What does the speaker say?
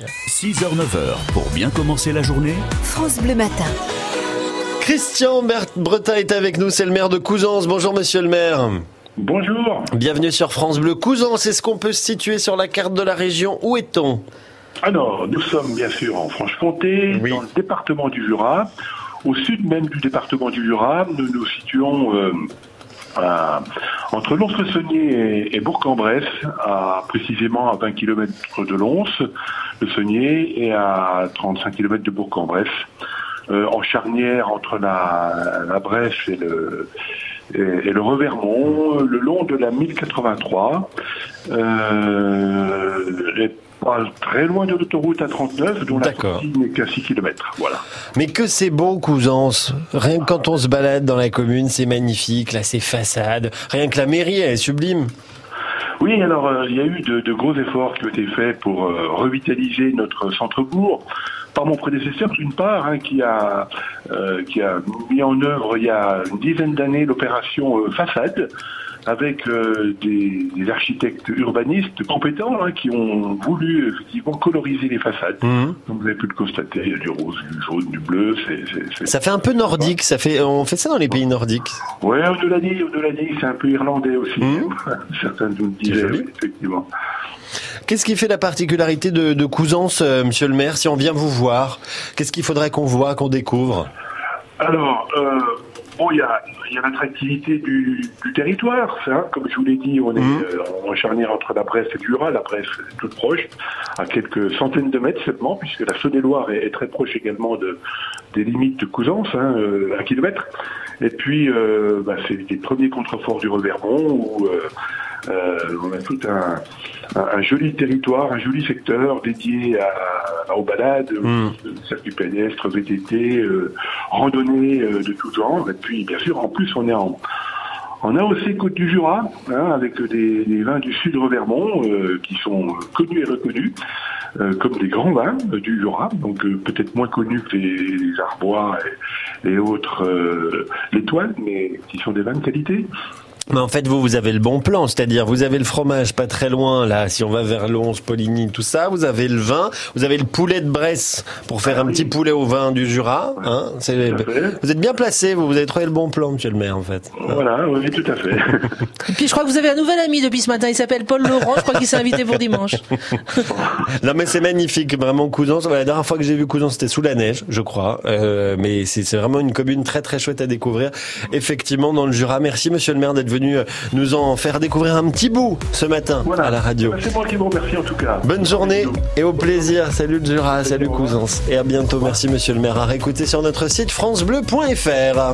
6h-9h pour bien commencer la journée. France Bleu Matin. Christian Bretin est avec nous, c'est le maire de Couzance. Bonjour monsieur le maire. Bonjour. Bienvenue sur France Bleu Couzance. Est-ce qu'on peut se situer sur la carte de la région Où est-on? Alors, nous sommes bien sûr en Franche-Comté, Oui. dans le département du Jura. Au sud même du département du Jura, nous nous situons euh, à- entre Lons-le-Saunier et, Bourg-en-Bresse, à, précisément à 20 km de Lons, le Saunier, et à 35 km de Bourg-en-Bresse, euh, en charnière entre la, Bresse et le, Revermont, le long de la 1083, euh, et pas très loin de l'autoroute A39, dont la sortie n'est qu'à 6 km. Voilà. Mais que c'est beau Couzance. Rien que quand on se balade dans la commune, c'est magnifique. Là, ces façades. Rien que la mairie, elle est sublime. Oui, alors euh, il y a eu de, de gros efforts qui ont été faits pour euh, revitaliser notre centre-bourg par mon prédécesseur d'une part, hein, qui a qui a mis en œuvre il y a une dizaine d'années l'opération euh, façade avec euh, des, des architectes urbanistes compétents hein, qui ont voulu effectivement coloriser les façades. Donc vous avez pu le constater, il y a du rose, du jaune, du bleu. Ça fait un peu nordique. Ça fait, on fait ça dans les pays nordiques. Ouais, l'a dit, l'a dit, c'est un peu irlandais aussi. Mhm. Certains nous le disaient, oui, effectivement. Qu'est-ce qui fait la particularité de, de Couzance, euh, monsieur le maire, si on vient vous voir? Qu'est-ce qu'il faudrait qu'on voit, qu'on découvre? Alors, euh, bon, il y a, il y a l'attractivité du, du territoire, ça. hein. Comme je vous l'ai dit, on est Mhm. euh, en charnière entre la Bresse et Jura. La Bresse est toute proche, à quelques centaines de mètres seulement, puisque la Saône-et-Loire est, est très proche également de, des limites de Couzance, hein, euh, un kilomètre. Et puis, bah, c'est les premiers contreforts du Revermont, où euh, on a tout un, un, un joli territoire, un joli secteur dédié à, à- aux balades, Mm. aux circuits pédestres, VTT, euh, randonnées euh, de tout genre. Et puis, bien sûr, en plus, on est en, en AOC Côte du Jura, hein, avec des, des vins du sud Revermont euh, qui sont connus et reconnus euh, comme des grands vins euh, du Jura, donc peut-être moins connus que les, les Arbois et, et autres l'étoile, mais qui sont des vins de qualité. Mais en fait, vous, vous avez le bon plan, c'est-à-dire vous avez le fromage pas très loin, là, si on va vers Lons, Poligny, tout ça, vous avez le vin, vous avez le poulet de Bresse pour faire un oui. petit poulet au vin du Jura. Hein, vous êtes bien placé, vous, vous avez trouvé le bon plan, monsieur le maire, en fait. Voilà, oui, tout à fait. Et puis je crois que vous avez un nouvel ami depuis ce matin, il s'appelle Paul Laurent, je crois qu'il s'est invité pour dimanche. Non mais c'est magnifique, vraiment Couzance. Voilà, La dernière fois que j'ai vu Couzance, c'était sous la neige, je crois. Euh, mais c'est c'est vraiment une commune très très chouette à découvrir. Effectivement, dans le Jura. Merci Monsieur le maire d'être venu euh, nous en faire découvrir un petit bout ce matin Voilà. à la radio. Bah, C'est moi qui vous remercie en tout cas. Bonne journée et au plaisir. Salut le Jura, salut Couzance. Et à bientôt. Merci Monsieur le maire. À réécouter sur notre site francebleu.fr.